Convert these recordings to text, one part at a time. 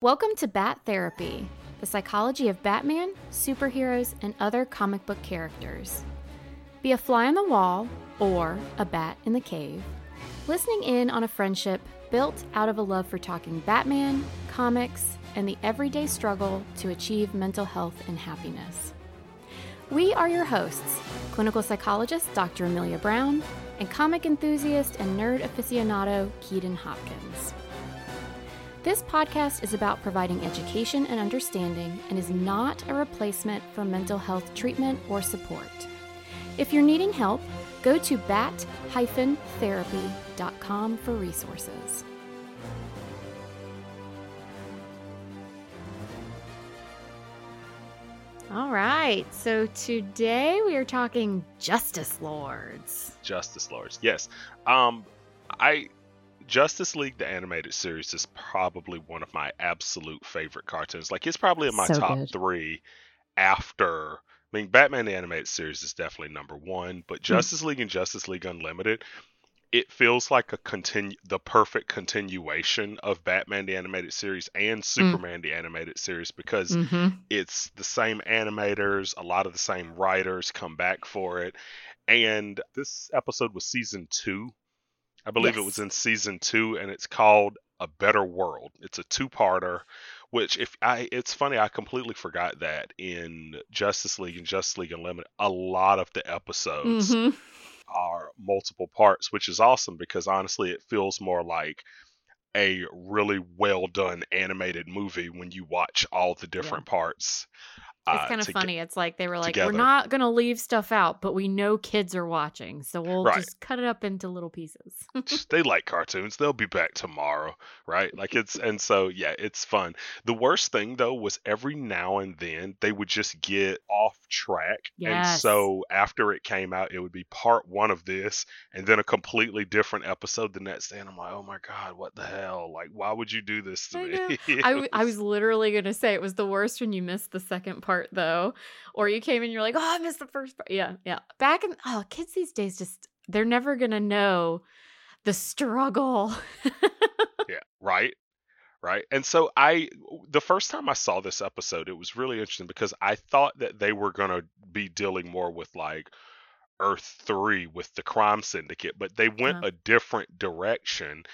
Welcome to Bat Therapy, the psychology of Batman, superheroes, and other comic book characters. Be a fly on the wall or a bat in the cave, listening in on a friendship built out of a love for talking Batman, comics, and the everyday struggle to achieve mental health and happiness. We are your hosts, clinical psychologist Dr. Amelia Brown and comic enthusiast and nerd aficionado Keaton Hopkins. This podcast is about providing education and understanding and is not a replacement for mental health treatment or support. If you're needing help, go to bat-therapy.com for resources. All right, so today we are talking Justice Lords. Justice Lords, yes. Um, I Justice League the animated series is probably one of my absolute favorite cartoons. Like it's probably in my So top good. three after. I mean, Batman the animated series is definitely number one, but Justice League and Justice League Unlimited, it feels like a continue the perfect continuation of Batman the animated series and Superman the animated series because Mm-hmm. it's the same animators, a lot of the same writers come back for it. And this episode was season two. I believe it was in season two, and it's called A Better World. It's a two-parter, which if I it's funny, I completely forgot that in Justice League and Justice League Unlimited, a lot of the episodes Mm-hmm. are multiple parts, which is awesome because honestly, it feels more like a really well done animated movie when you watch all the different parts. It's uh, kind of toge- funny. It's like they were like, together. we're not going to leave stuff out, but we know kids are watching. So we'll Right. just cut it up into little pieces. they like cartoons. They'll be back tomorrow, right? Like it's and so yeah, it's fun. The worst thing though was every now and then they would just get off track. And so after it came out, it would be part one of this and then a completely different episode the next day. And I'm like, oh my God, what the hell? Like, why would you do this to I me? know. It I, w- I was literally going to say it was the worst when you missed the second part, though. Or you came and you're like, oh, I missed the first part. Yeah, yeah. Back in, oh, kids these days just, they're never going to know the struggle. yeah right right and so i the first time i saw this episode it was really interesting because i thought that they were going to be dealing more with like earth 3 with the crime syndicate but they went Oh. a different direction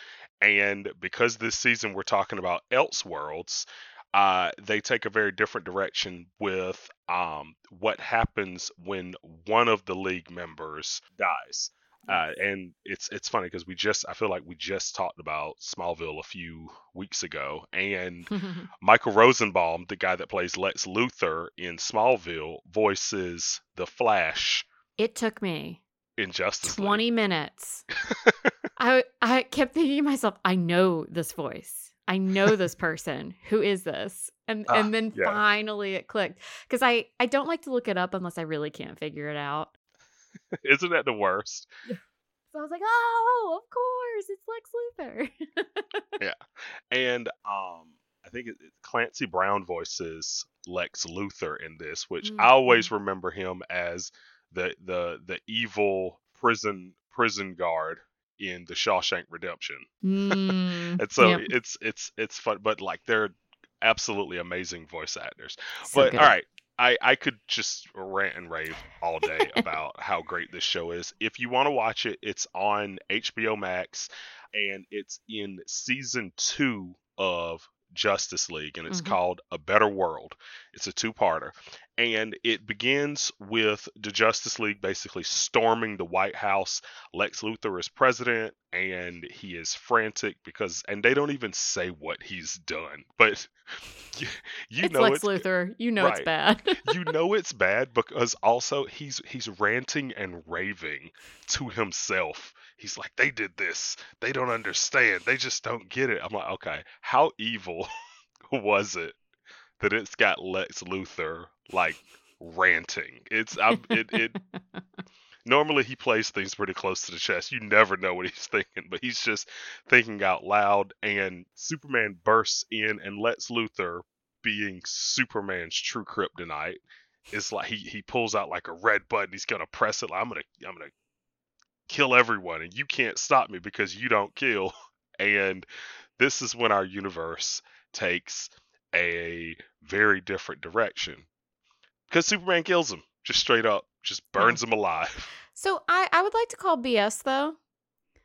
and because this season we're talking about elseworlds uh, they take a very different direction with um, what happens when one of the league members dies uh, and it's it's funny because we just I feel like we just talked about Smallville a few weeks ago, and Michael Rosenbaum, the guy that plays Lex Luthor in Smallville, voices the Flash it took me in Justice League. 20 minutes. I I kept thinking to myself, I know this voice. I know this person. Who is this? And Ah, and then yeah. finally it clicked because I I don't like to look it up unless I really can't figure it out. Isn't that the worst? So I was like, oh, of course, it's Lex Luthor. Yeah, and um, I think it, it- Clancy Brown voices Lex Luthor in this, which I always remember him as the the the evil prison prison guard in the Shawshank Redemption. Mm, and so yep, it's it's it's fun but like they're absolutely amazing voice actors so but good. all right i i could just rant and rave all day about how great this show is if you want to watch it it's on hbo max and it's in season two of justice league and it's Mhm. called a better world it's a two-parter and it begins with the justice league basically storming the white house. Lex Luthor is president and he is frantic because and they don't even say what he's done but you, you it's know Lex it's Luthor. You know it's bad. you know it's bad because also he's he's ranting and raving to himself. He's like they did this. They don't understand. They just don't get it. I'm like okay. How evil was it that it's got lex luthor like ranting it's I'm, it, it normally he plays things pretty close to the chest. You never know what he's thinking, but he's just thinking out loud. And Superman bursts in and lets Luthor, being Superman's true kryptonite, is like he, he pulls out like a red button. He's gonna press it. Like, I'm gonna I'm gonna kill everyone, and you can't stop me because you don't kill. And this is when our universe takes a very different direction because Superman kills him just straight up, just burns him alive. So I, I would like to call BS though.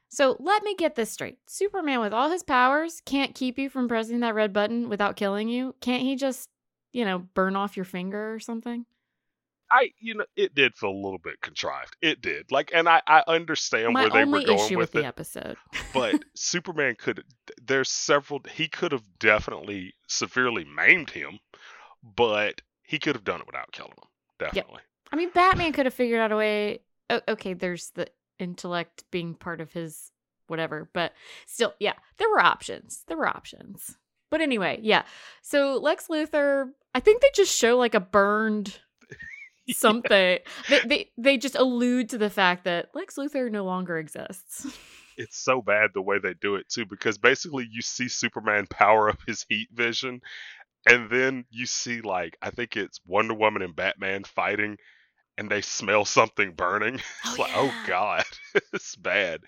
So let me get this straight. Superman with all his powers can't keep you from pressing that red button without killing you. Can't he just, you know, burn off your finger or something? I, you know, it did feel a little bit contrived. It did. Like, and I, I understand My where they only were going issue with, with it. the episode. but Superman could. There's several. He could have definitely severely maimed him, but he could have done it without killing him. Definitely. I mean, Batman could have figured out a way. o- Okay, there's the intellect being part of his whatever, but still, yeah, there were options. There were options. But anyway, yeah. So Lex Luthor, I think they just show like a burned something. they, they they just allude to the fact that Lex Luthor no longer exists. It's so bad the way they do it too, because basically you see Superman power up his heat vision, and then you see like I think it's Wonder Woman and Batman fighting, and they smell something burning. Oh, like, oh god, it's bad.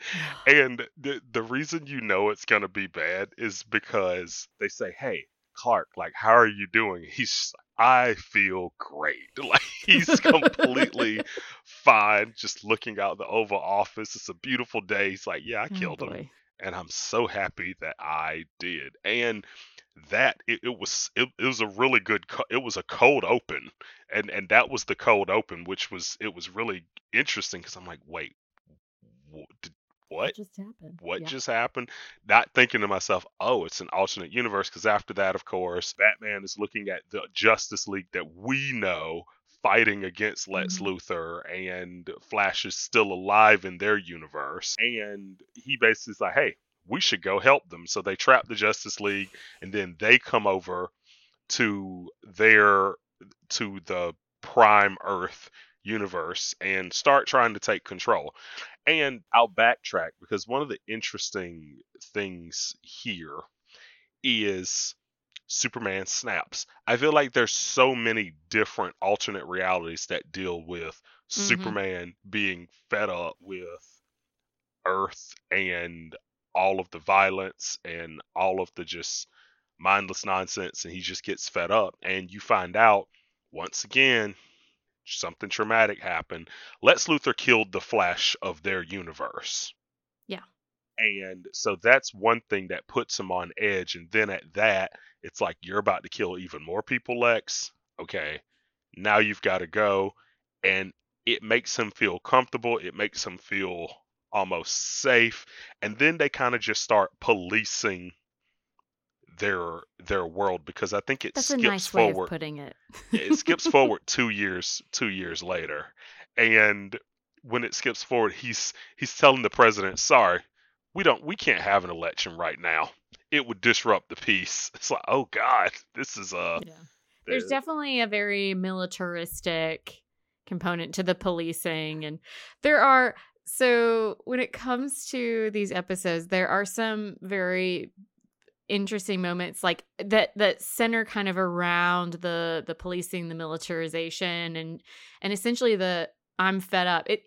And the the reason you know it's gonna be bad is because they say, "Hey, Clark, like, how are you doing?" He's, "I feel great." Like he's completely fine, just looking out the Oval Office. It's a beautiful day. He's like, "Yeah, I Oh, killed him, and I'm so happy that I did." And that it, it was it, it was a really good co- it was a cold open and and that was the cold open which was it was really interesting because i'm like wait wh- did, what just happened? what Yeah. just happened not thinking to myself oh it's an alternate universe because after that of course batman is looking at the justice league that we know fighting against lex Mhm. luthor and flash is still alive in their universe and he basically is like hey we should go help them. So they trap the justice league and then they come over to their to the prime earth universe and start trying to take control. And i'll backtrack because one of the interesting things here is superman snaps. I feel like there's so many different alternate realities that deal with Mhm. superman being fed up with earth and all of the violence and all of the just mindless nonsense and he just gets fed up. And you find out once again something traumatic happened. Lex luthor killed the flash of their universe. Yeah. and so that's one thing that puts him on edge. And then at that it's like you're about to kill even more people lex. Okay now you've got to go. And it makes him feel comfortable. It makes him feel almost safe and then they kind of just start policing their their world because I think it That's a skips nice way forward. of putting it. It skips forward two years two years later, and when it skips forward, he's he's telling the president, "Sorry, we don't we can't have an election right now. It would disrupt the peace." It's like, oh God, this is a Yeah. There's definitely a very militaristic component to the policing and there are so when it comes to these episodes there are some very interesting moments like that that center kind of around the the policing the militarization and and essentially the i'm fed up it,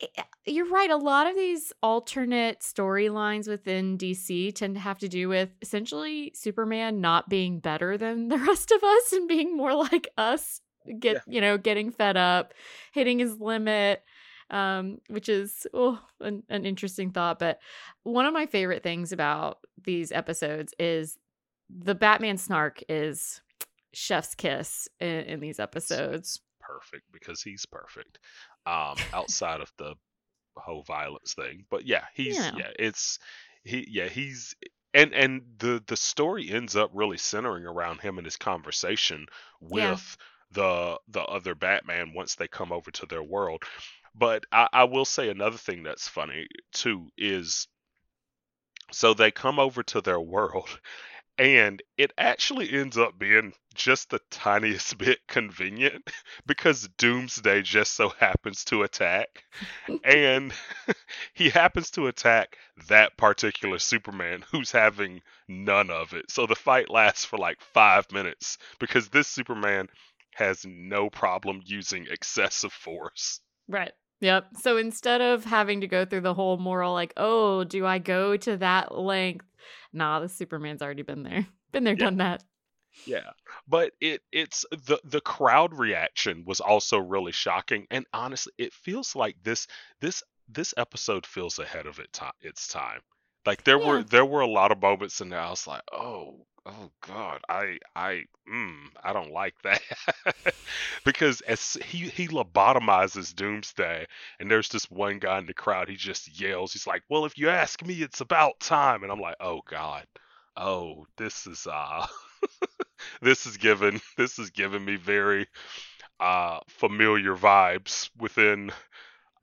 it uh, you're right a lot of these alternate storylines within dc tend to have to do with essentially superman not being better than the rest of us and being more like us get Yeah. you know getting fed up hitting his limit um, which is oh, an, an interesting thought. But one of my favorite things about these episodes is the Batman snark is chef's kiss in, in these episodes. perfect because he's perfect. Um, outside of the whole violence thing, but yeah, he's Yeah. yeah, it's he yeah he's and and the the story ends up really centering around him and his conversation with Yeah. the the other Batman once they come over to their world. But I, I will say another thing that's funny too is so they come over to their world and it actually ends up being just the tiniest bit convenient because Doomsday just so happens to attack. and he happens to attack that particular Superman who's having none of it. So the fight lasts for like five minutes because this Superman has no problem using excessive force. Right. Yep. So instead of having to go through the whole moral, like, oh, do I go to that length? Nah, the Superman's already been there. Been there, Yeah. done that. Yeah, but it it's the the crowd reaction was also really shocking, and honestly, it feels like this this this episode feels ahead of it ti its time. Like there were there were a lot of moments in there I was like, oh oh God, I I mm, I don't like that because as he he lobotomizes Doomsday, and there's this one guy in the crowd, he just yells, he's like, well, if you ask me, it's about time, and I'm like, oh God, oh this is uh. this is given this is giving me very uh familiar vibes within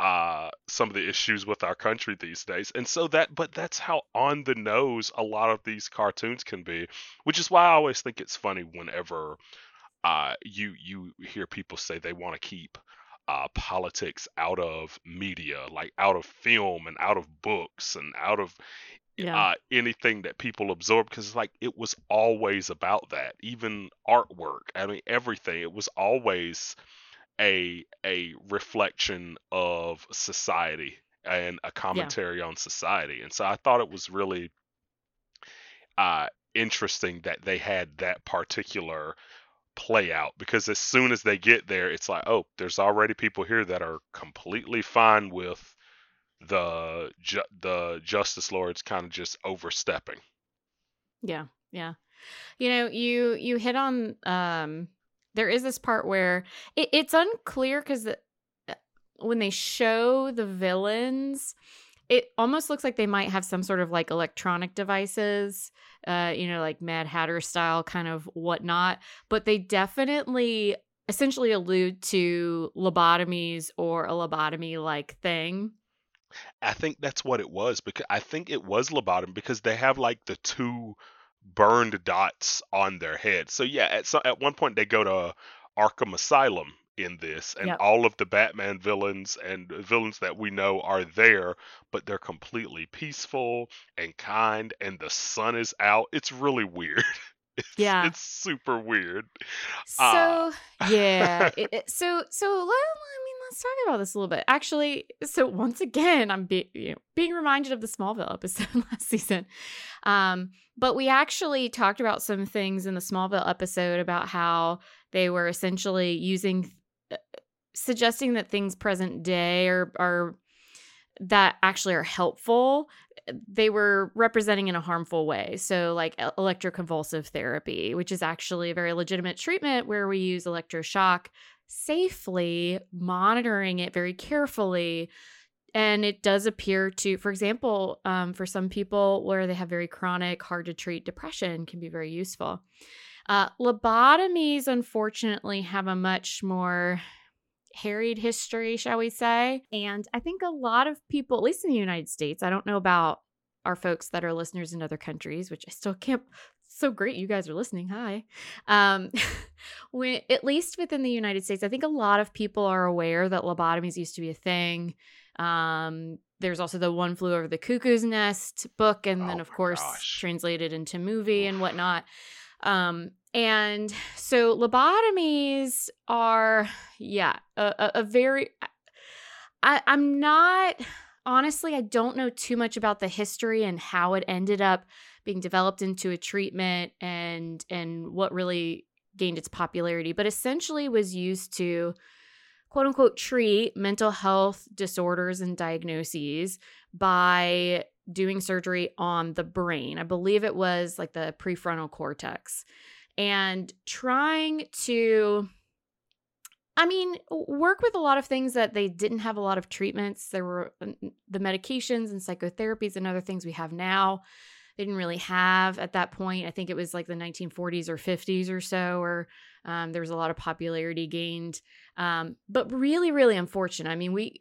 uh some of the issues with our country these days and so that but that's how on the nose a lot of these cartoons can be which is why i always think it's funny whenever uh you you hear people say they want to keep uh politics out of media like out of film and out of books and out of Yeah. uh, anything that people absorb because like it was always about that even artwork i mean everything it was always a a reflection of society and a commentary on society and so i thought it was really uh interesting that they had that particular play out because as soon as they get there it's like oh there's already people here that are completely fine with the ju- the justice lords kind of just overstepping Yeah, yeah. You know, you you hit on um there is this part where it, it's unclear because when they show the villains, it almost looks like they might have some sort of like electronic devices, uh, you know, like Mad Hatter style kind of whatnot. But they definitely essentially allude to lobotomies or a lobotomy like thing. I think that's what it was because I think it was lobotomy because they have like the two burned dots on their head. So yeah, at so at one point they go to Arkham Asylum in this, and Yep. all of the Batman villains and villains that we know are there, but they're completely peaceful and kind, and the sun is out. It's really weird. It's, Yeah. it's super weird. So Ah. yeah, it, it- so so let, mean let's talk about this a little bit. Actually, so once again, I'm be, you know, being reminded of the Smallville episode last season. Um, but we actually talked about some things in the Smallville episode about how they were essentially using uh, suggesting that things present day are are that actually are helpful they were representing in a harmful way. So, like electroconvulsive therapy, which is actually a very legitimate treatment where we use electroshock safely, monitoring it very carefully. And it does appear to, for example, um, for some people where they have very chronic, hard to treat depression, can be very useful. Uh, lobotomies, unfortunately, have a much more harried history, shall we say. And I think a lot of people, at least in the United States, I don't know about our folks that are listeners in other countries, which I still can't. So great, you guys are listening. Hi. Um, when, at least within the United States, I think a lot of people are aware that lobotomies used to be a thing. Um, there's also the One Flew Over the Cuckoo's Nest book, and then, Oh of course, gosh. translated into movie and whatnot. Um, and so lobotomies are, yeah, a, a, a very. I, I'm not honestly. I don't know too much about the history and how it ended up being developed into a treatment and and what really gained its popularity. But essentially, was used to quote unquote treat mental health disorders and diagnoses by doing surgery on the brain. I believe it was like the prefrontal cortex and trying to I mean, work with a lot of things that they didn't have a lot of treatments. There were uh, the medications and psychotherapies and other things we have now. They didn't really have at that point. I think it was like the 1940s or 50s or so, or um, there was a lot of popularity gained. Um, but really, really unfortunate. I mean, we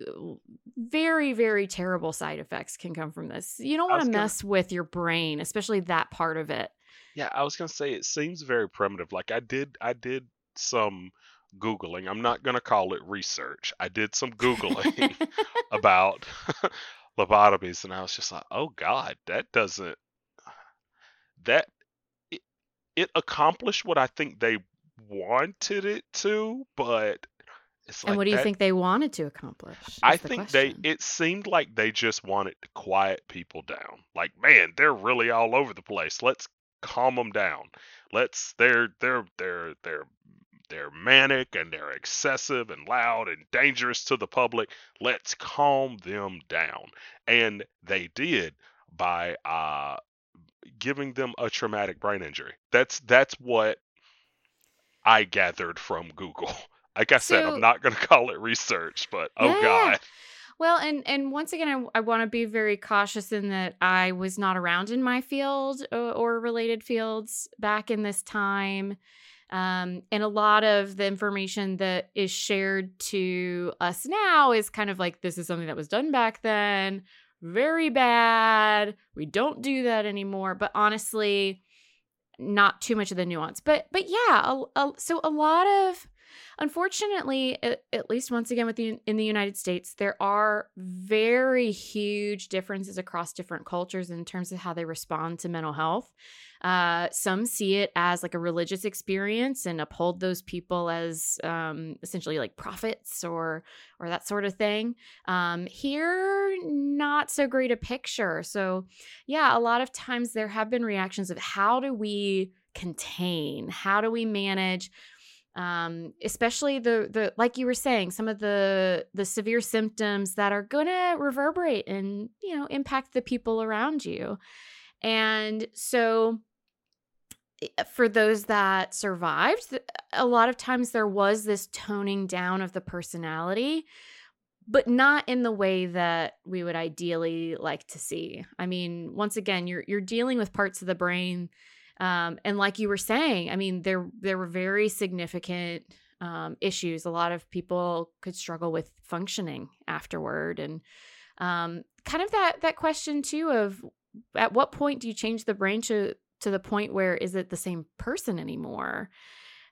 very, very terrible side effects can come from this. You don't want to mess with your brain, especially that part of it. Yeah, I was gonna say it seems very primitive. Like I did, I did some googling. I'm not gonna call it research. I did some googling about lobotomies, and I was just like, oh God, that doesn't that it, it accomplished what I think they wanted it to, but it's like and what do you that- think they wanted to accomplish? I the think they it seemed like they just wanted to quiet people down. Like, man, they're really all over the place. Let's calm them down. Let's they're they're they're they're they're manic and they're excessive and loud and dangerous to the public. Let's calm them down. And they did by uh, giving them a traumatic brain injury. That's that's what I gathered from Google. Like I said, I'm not going to call it research, but oh Yeah. god, Well, and and once again, I, I want to be very cautious in that I was not around in my field or, or related fields back in this time, um, and a lot of the information that is shared to us now is kind of like this is something that was done back then, very bad. We don't do that anymore. But honestly, not too much of the nuance. But but yeah, a, a, so a lot of unfortunately at, least once again with the in the united states there are very huge differences across different cultures in terms of how they respond to mental health. Uh, some see it as like a religious experience and uphold those people as um, essentially like prophets or or that sort of thing. Um, here not so great a picture. So yeah a lot of times there have been reactions of how do we contain? How do we manage um especially the the like you were saying some of the the severe symptoms that are to reverberate and you know impact the people around you. And so eh, for those that survived a lot of times there was this toning down of the personality but not in the way that we would ideally like to see. I mean once again you're you're dealing with parts of the brain um, and like you were saying, I mean, there there were very significant um, issues. A lot of people could struggle with functioning afterward, and um, kind of that that question too of at what point do you change the brain to to the point where is it the same person anymore?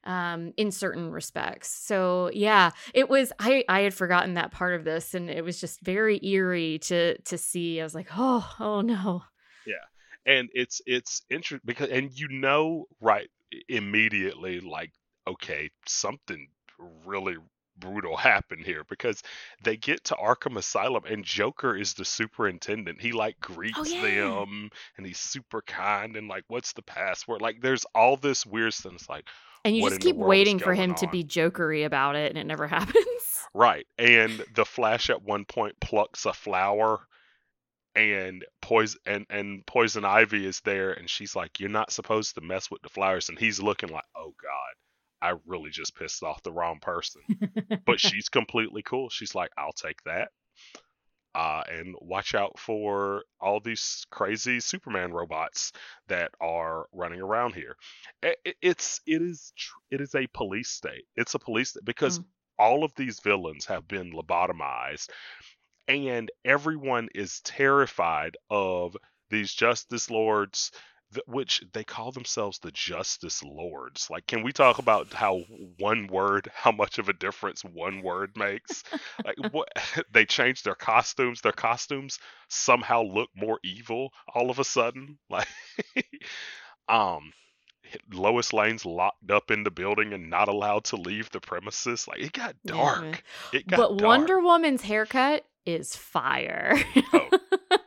um in certain respects so yeah it was i i had forgotten that part of this and it was just very eerie to to see i was like oh oh no and it's it's interesting because and you know right immediately like okay something really brutal happened here because they get to Arkham Asylum and Joker is the superintendent. He like oh, greets Oh, yeah. them and he's super kind and like what's the password? Like there's all this weird stuff. It's like and you just keep waiting for him to be jokery about it and it never happens Right. And the Flash at one point plucks a flower and poison and, and poison ivy is there and she's like you're not supposed to mess with the flowers and he's looking like oh god i really just pissed off the wrong person. But she's completely cool. She's like i'll take that uh, and watch out for all these crazy superman robots that are running around here. I- I- it's it is tr- it is a police state. It's a police state because Mm. all of these villains have been lobotomized and everyone is terrified of these justice lords which they call themselves the justice lords like can we talk about how one word how much of a difference one word makes like what they change their costumes their costumes somehow look more evil all of a sudden like um Lois Lane's locked up in the building and not allowed to leave the premises. Like it got dark. man. it got dark but dark. wonder woman's haircut is fire Oh,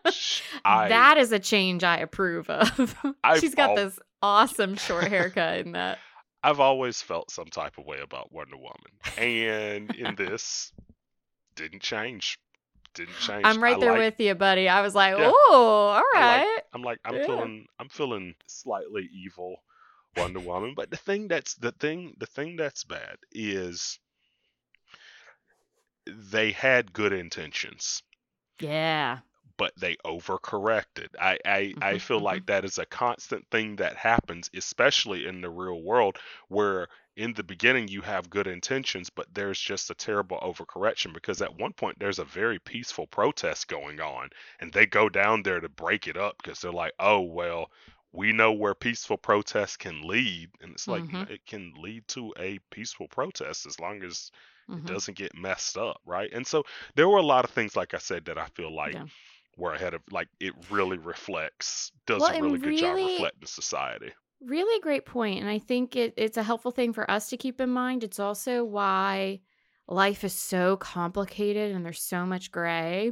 I that is a change i approve of she's got al- this awesome short haircut in that I've always felt some type of way about Wonder Woman, and in this, didn't change. Didn't change. i'm right I there like- with you buddy i was like Yeah. oh all right. Like- I'm like I'm Yeah. feeling I'm feeling slightly evil Wonder Woman, but the thing that's the thing the thing that's bad is they had good intentions. yeah but they overcorrected. I I, I Mhm, feel mhm. like that is a constant thing that happens, especially in the real world, where in the beginning you have good intentions, but there's just a terrible overcorrection because at one point there's a very peaceful protest going on, and they go down there to break it up because they're like, oh well. We know where peaceful protests can lead, and it's like Mhm. it can lead to a peaceful protest as long as it Mhm. doesn't get messed up, right? And so there were a lot of things, like I said, that I feel like Yeah. were ahead of, like it really reflects, does Well, a really good job really- reflecting society. Really great point, and I think it, it's a helpful thing for us to keep in mind. It's also why life is so complicated and there's so much gray.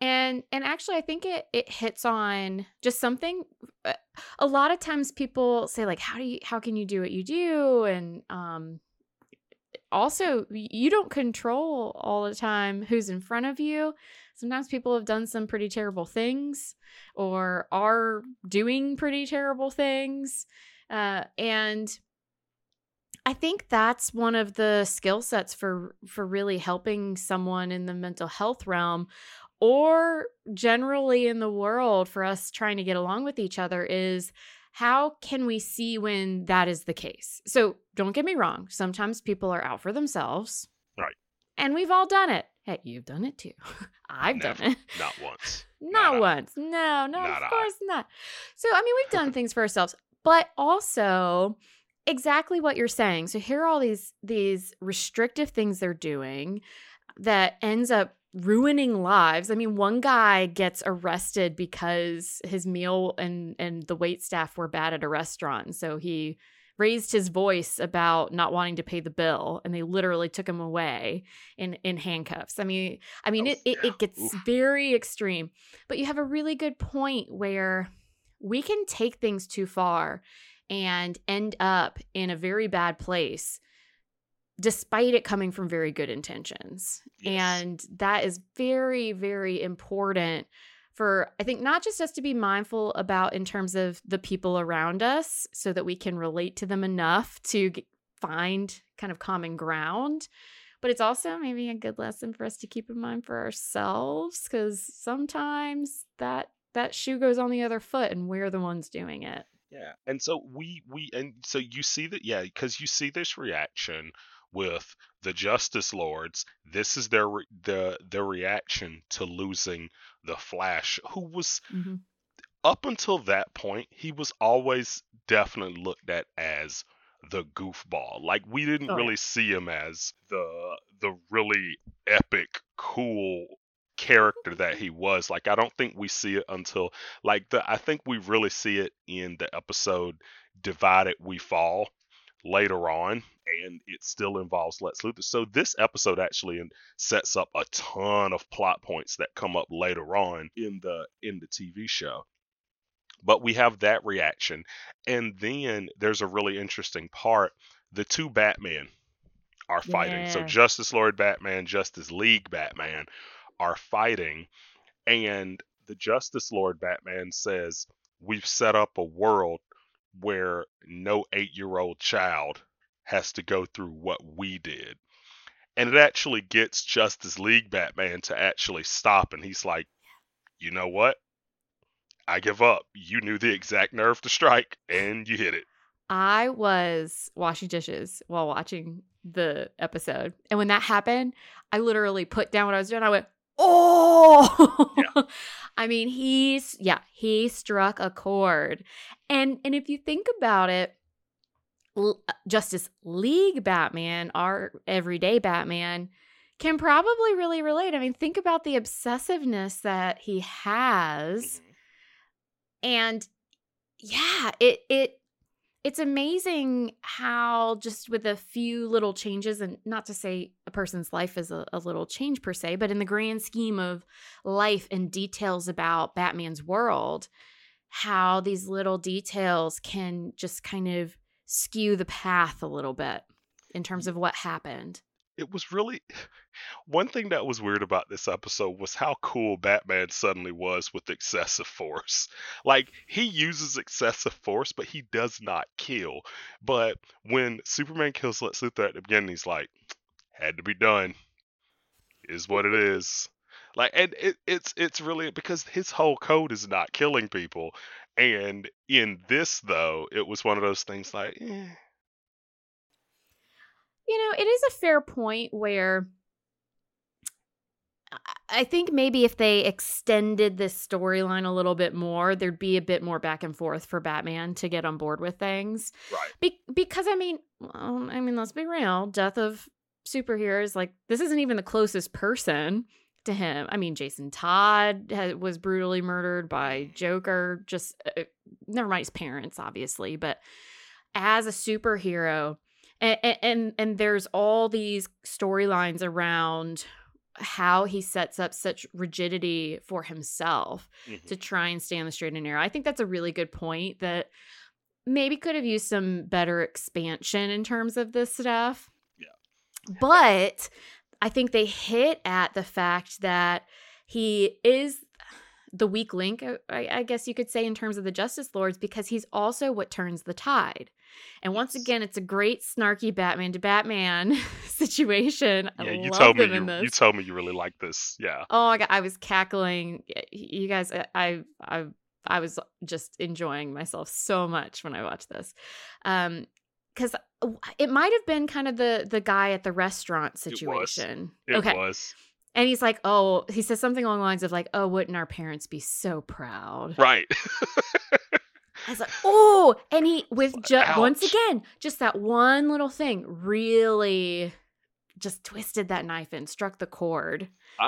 and and actually i think it it hits on just something uh, a lot of times people say like how do you how can you do what you do and um also you don't control all the time who's in front of you. Sometimes people have done some pretty terrible things or are doing pretty terrible things uh, and I think that's one of the skill sets for for really helping someone in the mental health realm or generally in the world for us trying to get along with each other is how can we see when that is the case? So don't get me wrong. Sometimes people are out for themselves. Right. And we've all done it. Hey, you've done it too. I've Never. done it. Not once. Not, Not I. once. No, no, Not of I. course not. So, I mean, we've done things for ourselves, but also exactly what you're saying. So here are all these these restrictive things they're doing that ends up ruining lives. I mean, one guy gets arrested because his meal and and the wait staff were bad at a restaurant. So he raised his voice about not wanting to pay the bill and they literally took him away in in handcuffs. I mean, I mean it it, it gets Oof. very extreme. But you have a really good point where we can take things too far and end up in a very bad place despite it coming from very good intentions. And that is very, very important for, I think, not just us to be mindful about in terms of the people around us so that we can relate to them enough to g- find kind of common ground. But it's also maybe a good lesson for us to keep in mind for ourselves because sometimes that that shoe goes on the other foot and we're the ones doing it. Yeah, and so we we and so you see that yeah, because you see this reaction with the Justice Lords. This is their re- the their reaction to losing the Flash, who was Mm-hmm. up until that point he was always definitely looked at as the goofball. Like we didn't Oh, really see him as the the really epic, cool character that he was. Like I don't think we see it until like the I think we really see it in the episode Divided We Fall later on and it still involves Lex Luthor. So this episode actually sets up a ton of plot points that come up later on in the in the TV show. But we have that reaction and then there's a really interesting part. The two Batman are fighting. So Justice Lord Batman, Justice League Batman are fighting and the Justice Lord Batman says, "We've set up a world where no 8-year-old child has to go through what we did." And it actually gets Justice League Batman to actually stop and he's like, "You know what? I give up. You knew the exact nerve to strike and you hit it." I was washing dishes while watching the episode. And when that happened, I literally put down what I was doing. I went, Oh, I mean, he's, yeah, he struck a chord. And, and if you think about it, L- uh, Justice League Batman, our everyday Batman, can probably really relate. I mean, think about the obsessiveness that he has and yeah it it it's amazing how just with a few little changes and not to say a person's life is a, a little change per se but in the grand scheme of life and details about batman's world how these little details can just kind of skew the path a little bit in terms of what happened it was really one thing that was weird about this episode was how cool Batman suddenly was with excessive force. Like he uses excessive force, but he does not kill. But when Superman kills Lex Luthor at the beginning, he's like, "Had to be done. Is what it is." Like, and it, it's it's really because his whole code is not killing people. And in this though, it was one of those things like, eh, You know, it is a fair point where I- think maybe if they extended this storyline a little bit more, there'd be a bit more back and forth for Batman to get on board with things. right. Be- because I mean, well, I mean, let's be real. Death of superheroes, like this isn't even the closest person to him. I mean, Jason Todd ha- was brutally murdered by Joker. Just uh, never mind his parents, obviously, but as a superhero, and and and there's all these storylines around how he sets up such rigidity for himself Mhm. to try and stay on the straight and narrow. I think that's a really good point that maybe could have used some better expansion in terms of this stuff. Yeah. But I think they hit at the fact that he is the weak link, I, I guess you could say, in terms of the Justice Lords, because he's also what turns the tide. And once again, it's a great snarky Batman to Batman situation. I Yeah, you told me you, you told me you really like this. Yeah. Oh my god, I was cackling. You guys, I, I, I, I was just enjoying myself so much when I watched this, um, because it might have been kind of the the guy at the restaurant situation. It okay, was. and he's like, oh, he says something along the lines of like, oh, wouldn't our parents be so proud? Right. I was like, oh, and he with just once again, just that one little thing really just twisted that knife and struck the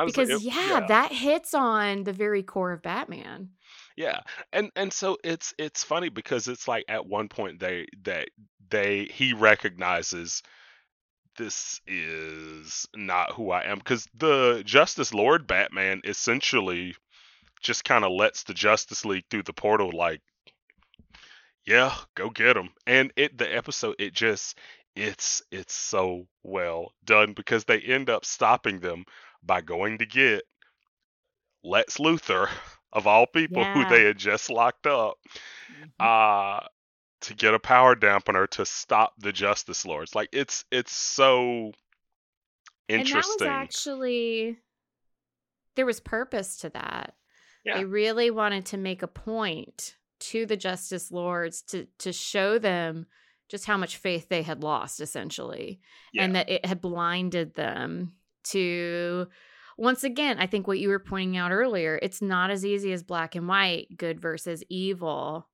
was because like, it- yeah, that hits on the very core of Batman. Yeah, and and so it's it's funny because it's like at one point they they they he recognizes this is not who I am because the Justice Lord Batman essentially just kind of lets the Justice League through the portal like yeah go get them. and it the episode it just it's it's so well done because they end up stopping them by going to get Lex Luthor of all people who they had just locked up uh to get a power dampener to stop the Justice Lords. Like it's it's so interesting. And that was actually there was purpose to that. Yeah. They really wanted to make a point to the Justice Lords to to show them just how much faith they had lost essentially yeah. and that it had blinded them to once again i think what you were pointing out earlier it's not as easy as black and white good versus evil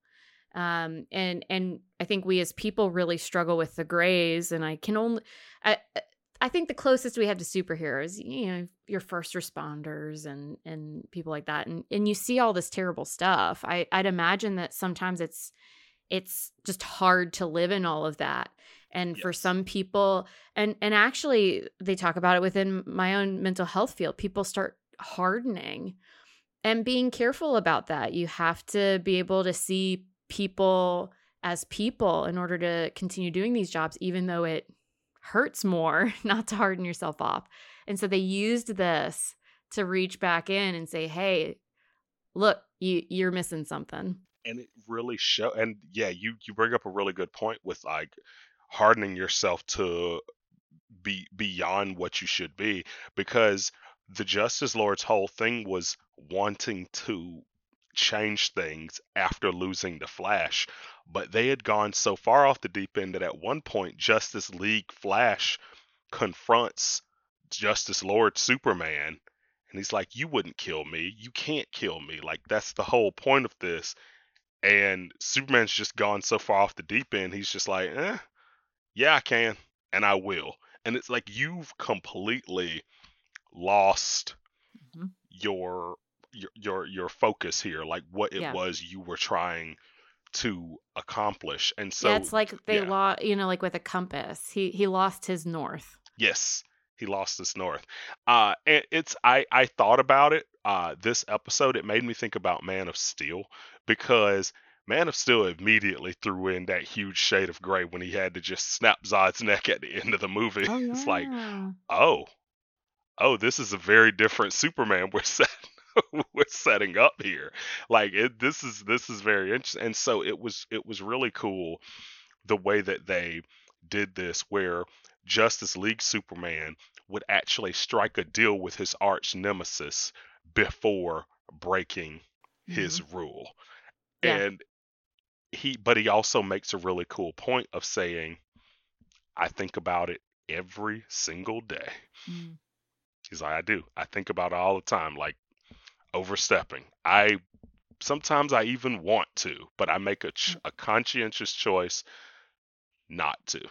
um and and i think we as people really struggle with the grays and i can only i i think the closest we have to superheroes you know your first responders and and people like that and and you see all this terrible stuff. I i'd imagine that sometimes it's it's just hard to live in all of that. And for some people and and actually they talk about it within my own mental health field people start hardening and being careful about that. You have to be able to see people as people in order to continue doing these jobs even though it hurts more not to harden yourself off. And so they used this to reach back in and say hey look you you're missing something. And it really show and yeah, you you bring up a really good point with like hardening yourself to be beyond what you should be because the Justice Lord's whole thing was wanting to change things after losing the Flash, but they had gone so far off the deep end that at one point Justice League Flash confronts Justice Lord Superman and he's like you wouldn't kill me. You can't kill me. Like that's the whole point of this. And Superman's just gone so far off the deep end he's just like eh yeah I can and I will. And it's like you've completely lost Mhm. your your your your focus here like what it Yeah. was you were trying to accomplish and so yeah, it's like they yeah. lost, you know, like with a compass. He he lost his north. Yes, he lost his north. Uh, and it's I I thought about it. Uh, this episode it made me think about Man of Steel because Man of Steel immediately threw in that huge shade of gray when he had to just snap Zod's neck at the end of the movie. It's like, oh, oh, this is a very different Superman we're set we're setting up here. Like it, this is this is very interesting. And so it was it was really cool the way that they did this, where Justice League Superman would actually strike a deal with his arch nemesis before breaking his rule. Mm-hmm. Yeah. And he but he also makes a really cool point of saying, I think about it every single day. Mhm. He's like, I do. I think about it all the time, like overstepping. I sometimes I even want to, but I make a ch- a conscientious choice not to.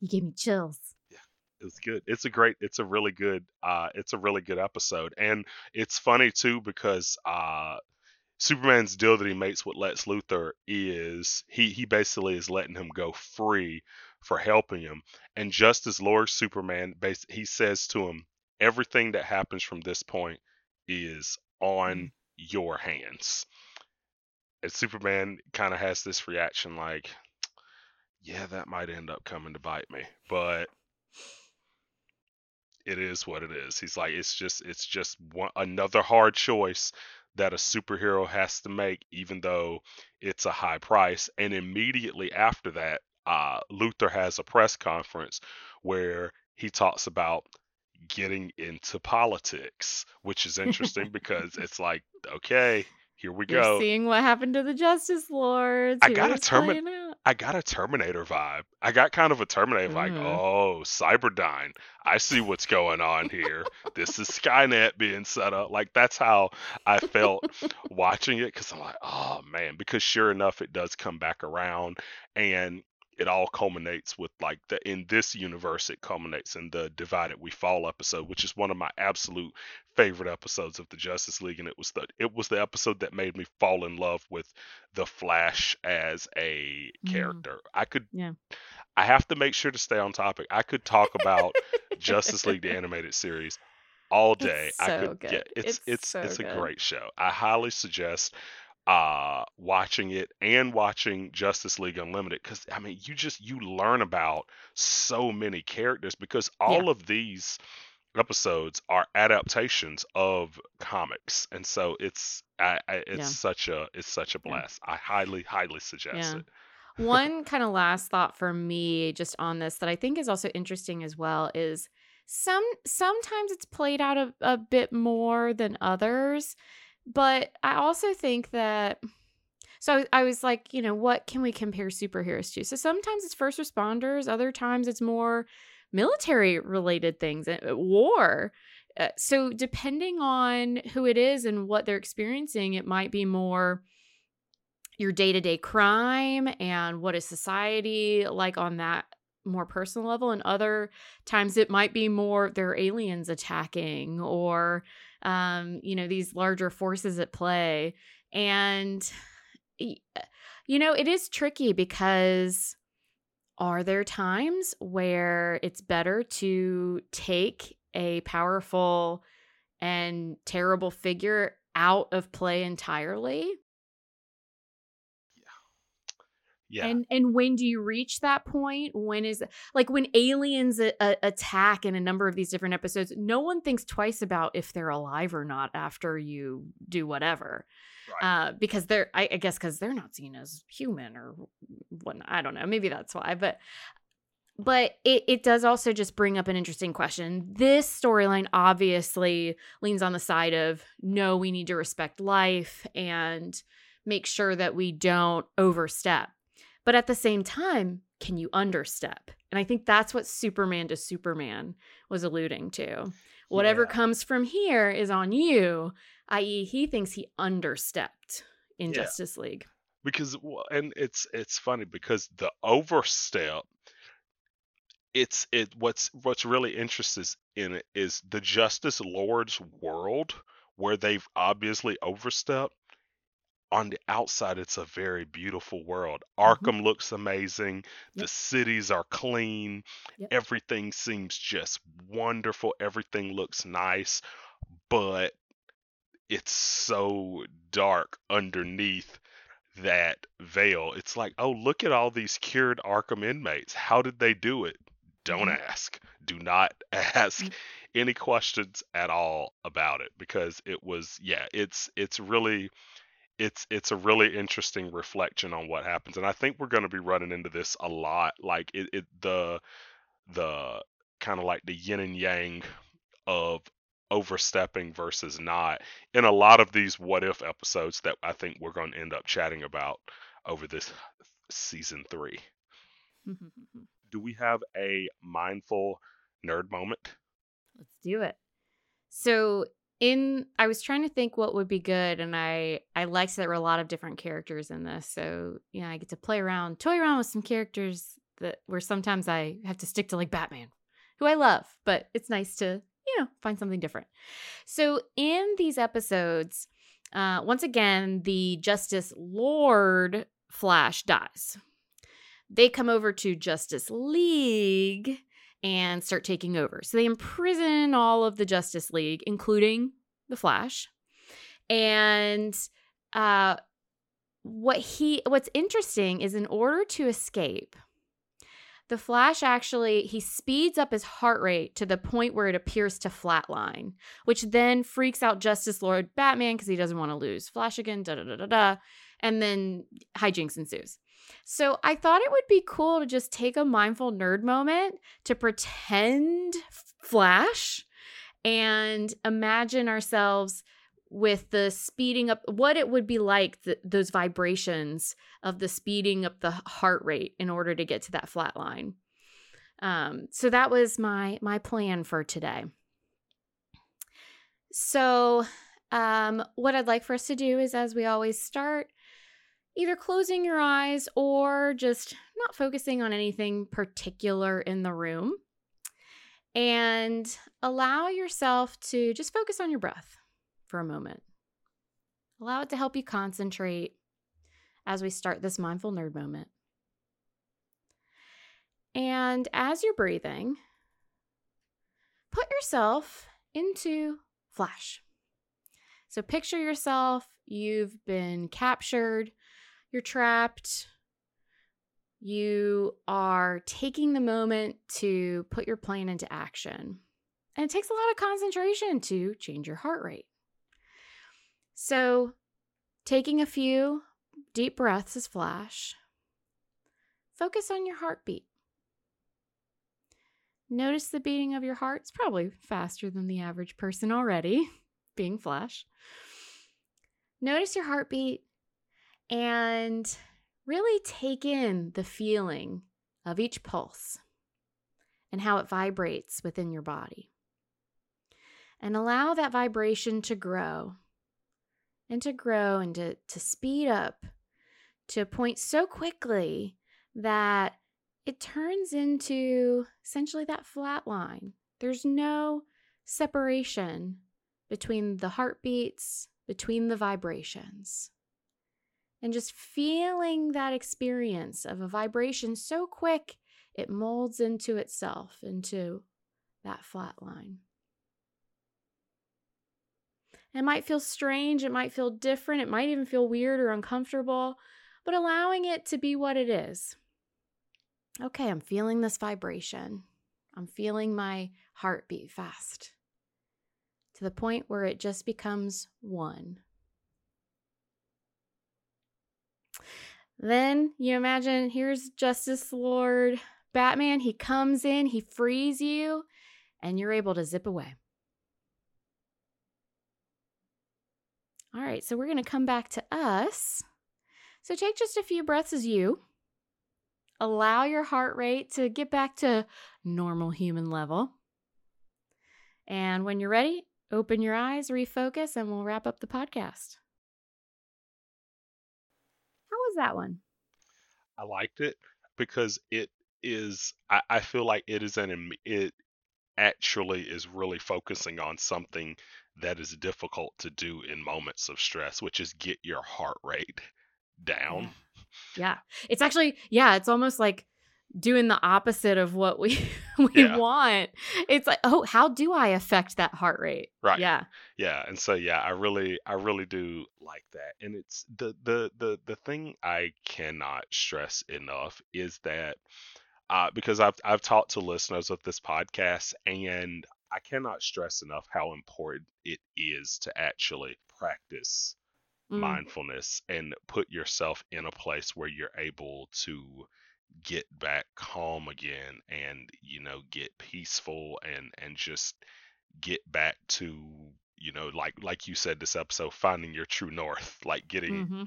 You gave me chills. Yeah, It's good. It's a great. It's a really good. Uh, it's a really good episode, and it's funny too because uh, Superman's deal that he makes with Lex Luthor is he he basically is letting him go free for helping him. And Justice Lord Superman, he says to him, everything that happens from this point is on mm. your hands. And Superman kind of has this reaction like, yeah, that might end up coming to bite me, but it is what it is. He's like, it's just, it's just one, another hard choice that a superhero has to make, even though it's a high price. And immediately after that, uh, Luthor has a press conference where he talks about getting into politics, which is interesting because it's like, okay, here we You're go. Seeing what happened to the Justice Lords. I got a Terminator. I got a Terminator vibe. I got kind of a Terminator like, mm-hmm. oh, Cyberdyne. I see what's going on here. this is Skynet being set up. Like that's how I felt watching it because I'm like, oh man, because sure enough, it does come back around, and it all culminates with like the in this universe it culminates in the divided we fall episode which is one of my absolute favorite episodes of the justice league and it was the it was the episode that made me fall in love with the flash as a mm. character mm. i could yeah i have to make sure to stay on topic i could talk about justice league the animated series all day so i could good. get it's it's it's, so it's a good. great show i highly suggest uh watching it and watching Justice League Unlimited cuz I mean you just you learn about so many characters because all Yeah. of these episodes are adaptations of comics and so it's I, I, it's Yeah. such a it's such a Yeah. blast. I highly highly suggest Yeah. it. One kind of last thought for me just on this that I think is also interesting as well is some sometimes it's played out a, a bit more than others. But I also think that so I was like, you know, what can we compare superheroes to? So sometimes it's first responders, other times it's more military related things, uh, war. Uh, so depending on who it is and what they're experiencing, it might be more your day-to-day crime and what is society like on that more personal level and other times it might be more there are aliens attacking or um, you know, these larger forces at play. And, you know, it is tricky because are there times where it's better to take a powerful and terrible figure out of play entirely? Yeah. And and when do you reach that point? When is like when aliens a- a- attack in a number of these different episodes, no one thinks twice about if they're alive or not after you do whatever. Right. Uh, because they're I, I guess because they're not seen as human or what I don't know. Maybe that's why. But but it, it does also just bring up an interesting question. This storyline obviously leans on the side of no, we need to respect life and make sure that we don't overstep. But at the same time, can you understep? And I think that's what Superman to Superman was alluding to. Whatever Yeah. comes from here is on you, i.e., he thinks he understepped in Yeah. Justice League. because and it's it's funny because the overstep it's it what's what's really interesting in it is the justice lord's world where they've obviously overstepped on the outside it's a very beautiful world arkham looks amazing the cities are clean Yep. everything seems just wonderful everything looks nice but it's so dark underneath that veil. It's like, oh, look at all these cured Arkham inmates. How did they do it? Don't Mhm. ask. Do not ask Mm. any questions at all about it because it was yeah, it's it's really it's it's a really interesting reflection on what happens. And I think we're going to be running into this a lot like it, it the the kind of like the yin and yang of overstepping versus not in a lot of these what if episodes that I think we're going to end up chatting about over this season 3. Do we have a mindful nerd moment? Let's do it. So in I was trying to think what would be good and I I liked that there were a lot of different characters in this. So, yeah, I get to play around, toy around with some characters that where sometimes I have to stick to like Batman, who I love, but it's nice to, you know, find something different. So in these episodes, uh, once again, the Justice Lord Flash dies. They come over to Justice League and start taking over. So they imprison all of the Justice League, including the Flash. And uh, what he what's interesting is in order to escape, the Flash actually he speeds up his heart rate to the point where it appears to flatline, which then freaks out Justice Lord Batman because he doesn't want to lose Flash again. Da da da da da, and then hijinks ensues. So I thought it would be cool to just take a mindful nerd moment to pretend Flash and imagine ourselves with the speeding up what it would be like those vibrations of the speeding up the heart rate in order to get to that flat line. Um, so that was my my plan for today. So um, what i'd like for us to do is as we always start either closing your eyes or just not focusing on anything particular in the room and allow yourself to just focus on your breath for a moment. Allow it to help you concentrate as we start this mindful nerd moment. And as you're breathing, put yourself into flash. So picture yourself, you've been captured, you're trapped, you are taking the moment to put your plan into action. And it takes a lot of concentration to change your heart rate. So, taking a few deep breaths is flash, focus on your heartbeat. Notice the beating of your heart. It's probably faster than the average person already, being flash. Notice your heartbeat and really take in the feeling of each pulse and how it vibrates within your body. And allow that vibration to grow and to grow and to, to speed up to a point so quickly that it turns into essentially that flat line. There's no separation between the heartbeats, between the vibrations. And just feeling that experience of a vibration so quick, it molds into itself, into that flat line. It might feel strange, it might feel different, it might even feel weird or uncomfortable, but allowing it to be what it is. Okay, I'm feeling this vibration. I'm feeling my heart beat fast to the point where it just becomes one. Then you imagine here's Justice Lord Batman. He comes in, he frees you, and you're able to zip away. All right, so we're going to come back to us. So take just a few breaths as you. Allow your heart rate to get back to normal human level. And when you're ready, open your eyes, refocus, and we'll wrap up the podcast. That one? I liked it because it is. I, I feel like it is an. It actually is really focusing on something that is difficult to do in moments of stress, which is get your heart rate down. Yeah. yeah. It's actually, yeah, it's almost like doing the opposite of what we we yeah. want. It's like, oh, how do I affect that heart rate? Right. Yeah. Yeah. And so yeah, I really I really do like that. And it's the the the the thing I cannot stress enough is that uh, because I've I've talked to listeners of this podcast and I cannot stress enough how important it is to actually practice mm. mindfulness and put yourself in a place where you're able to get back calm again and you know get peaceful and and just get back to you know like like you said this episode finding your true north like getting mm-hmm.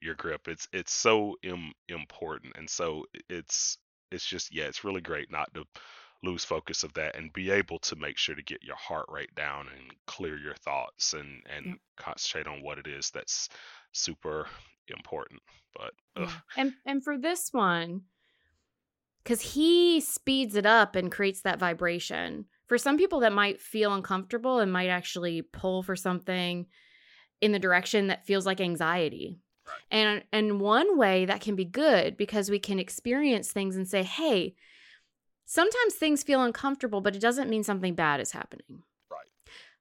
your grip it's it's so Im- important and so it's it's just yeah it's really great not to lose focus of that and be able to make sure to get your heart rate down and clear your thoughts and and yep. concentrate on what it is that's super important but yeah. and and for this one because he speeds it up and creates that vibration for some people that might feel uncomfortable and might actually pull for something in the direction that feels like anxiety. And and one way that can be good because we can experience things and say, "Hey, sometimes things feel uncomfortable, but it doesn't mean something bad is happening." Right.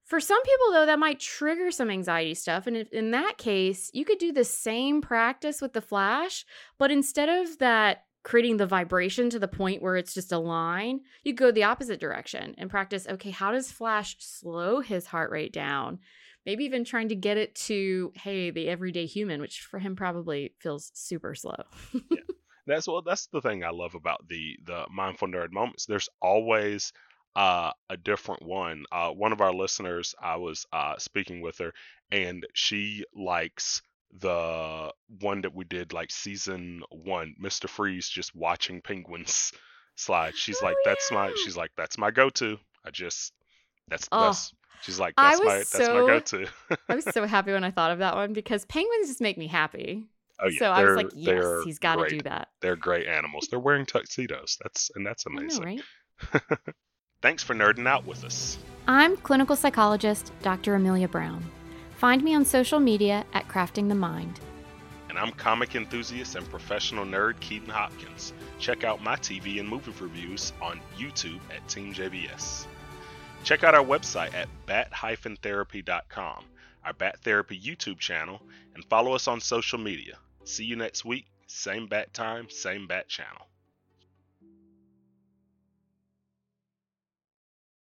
For some people though, that might trigger some anxiety stuff, and if, in that case, you could do the same practice with the flash, but instead of that creating the vibration to the point where it's just a line, you go the opposite direction and practice, okay, how does flash slow his heart rate down? maybe even trying to get it to hey the everyday human which for him probably feels super slow yeah. that's what that's the thing i love about the the mindful nerd moments there's always uh, a different one uh, one of our listeners i was uh, speaking with her and she likes the one that we did like season one mr freeze just watching penguins slide. She's Oh, like that's my she's like that's my go-to. I just that's Oh, that's she's like that's my that's my go-to. I was so happy when i thought of that one because penguins just make me happy. Oh yeah. So i was like yes he's got to great. do that. They're great animals. They're wearing tuxedos. That's and that's I know, amazing. right? thanks for nerding out with us. I'm clinical psychologist dr amelia brown find me on social media at crafting the mind. And i'm comic enthusiast and professional nerd keaton hopkins. Check out my tv and movie reviews on youtube at team jbs check out our website at bat-therapy.com our bat therapy youtube channel and follow us on social media. See you next week. Same bat time same bat channel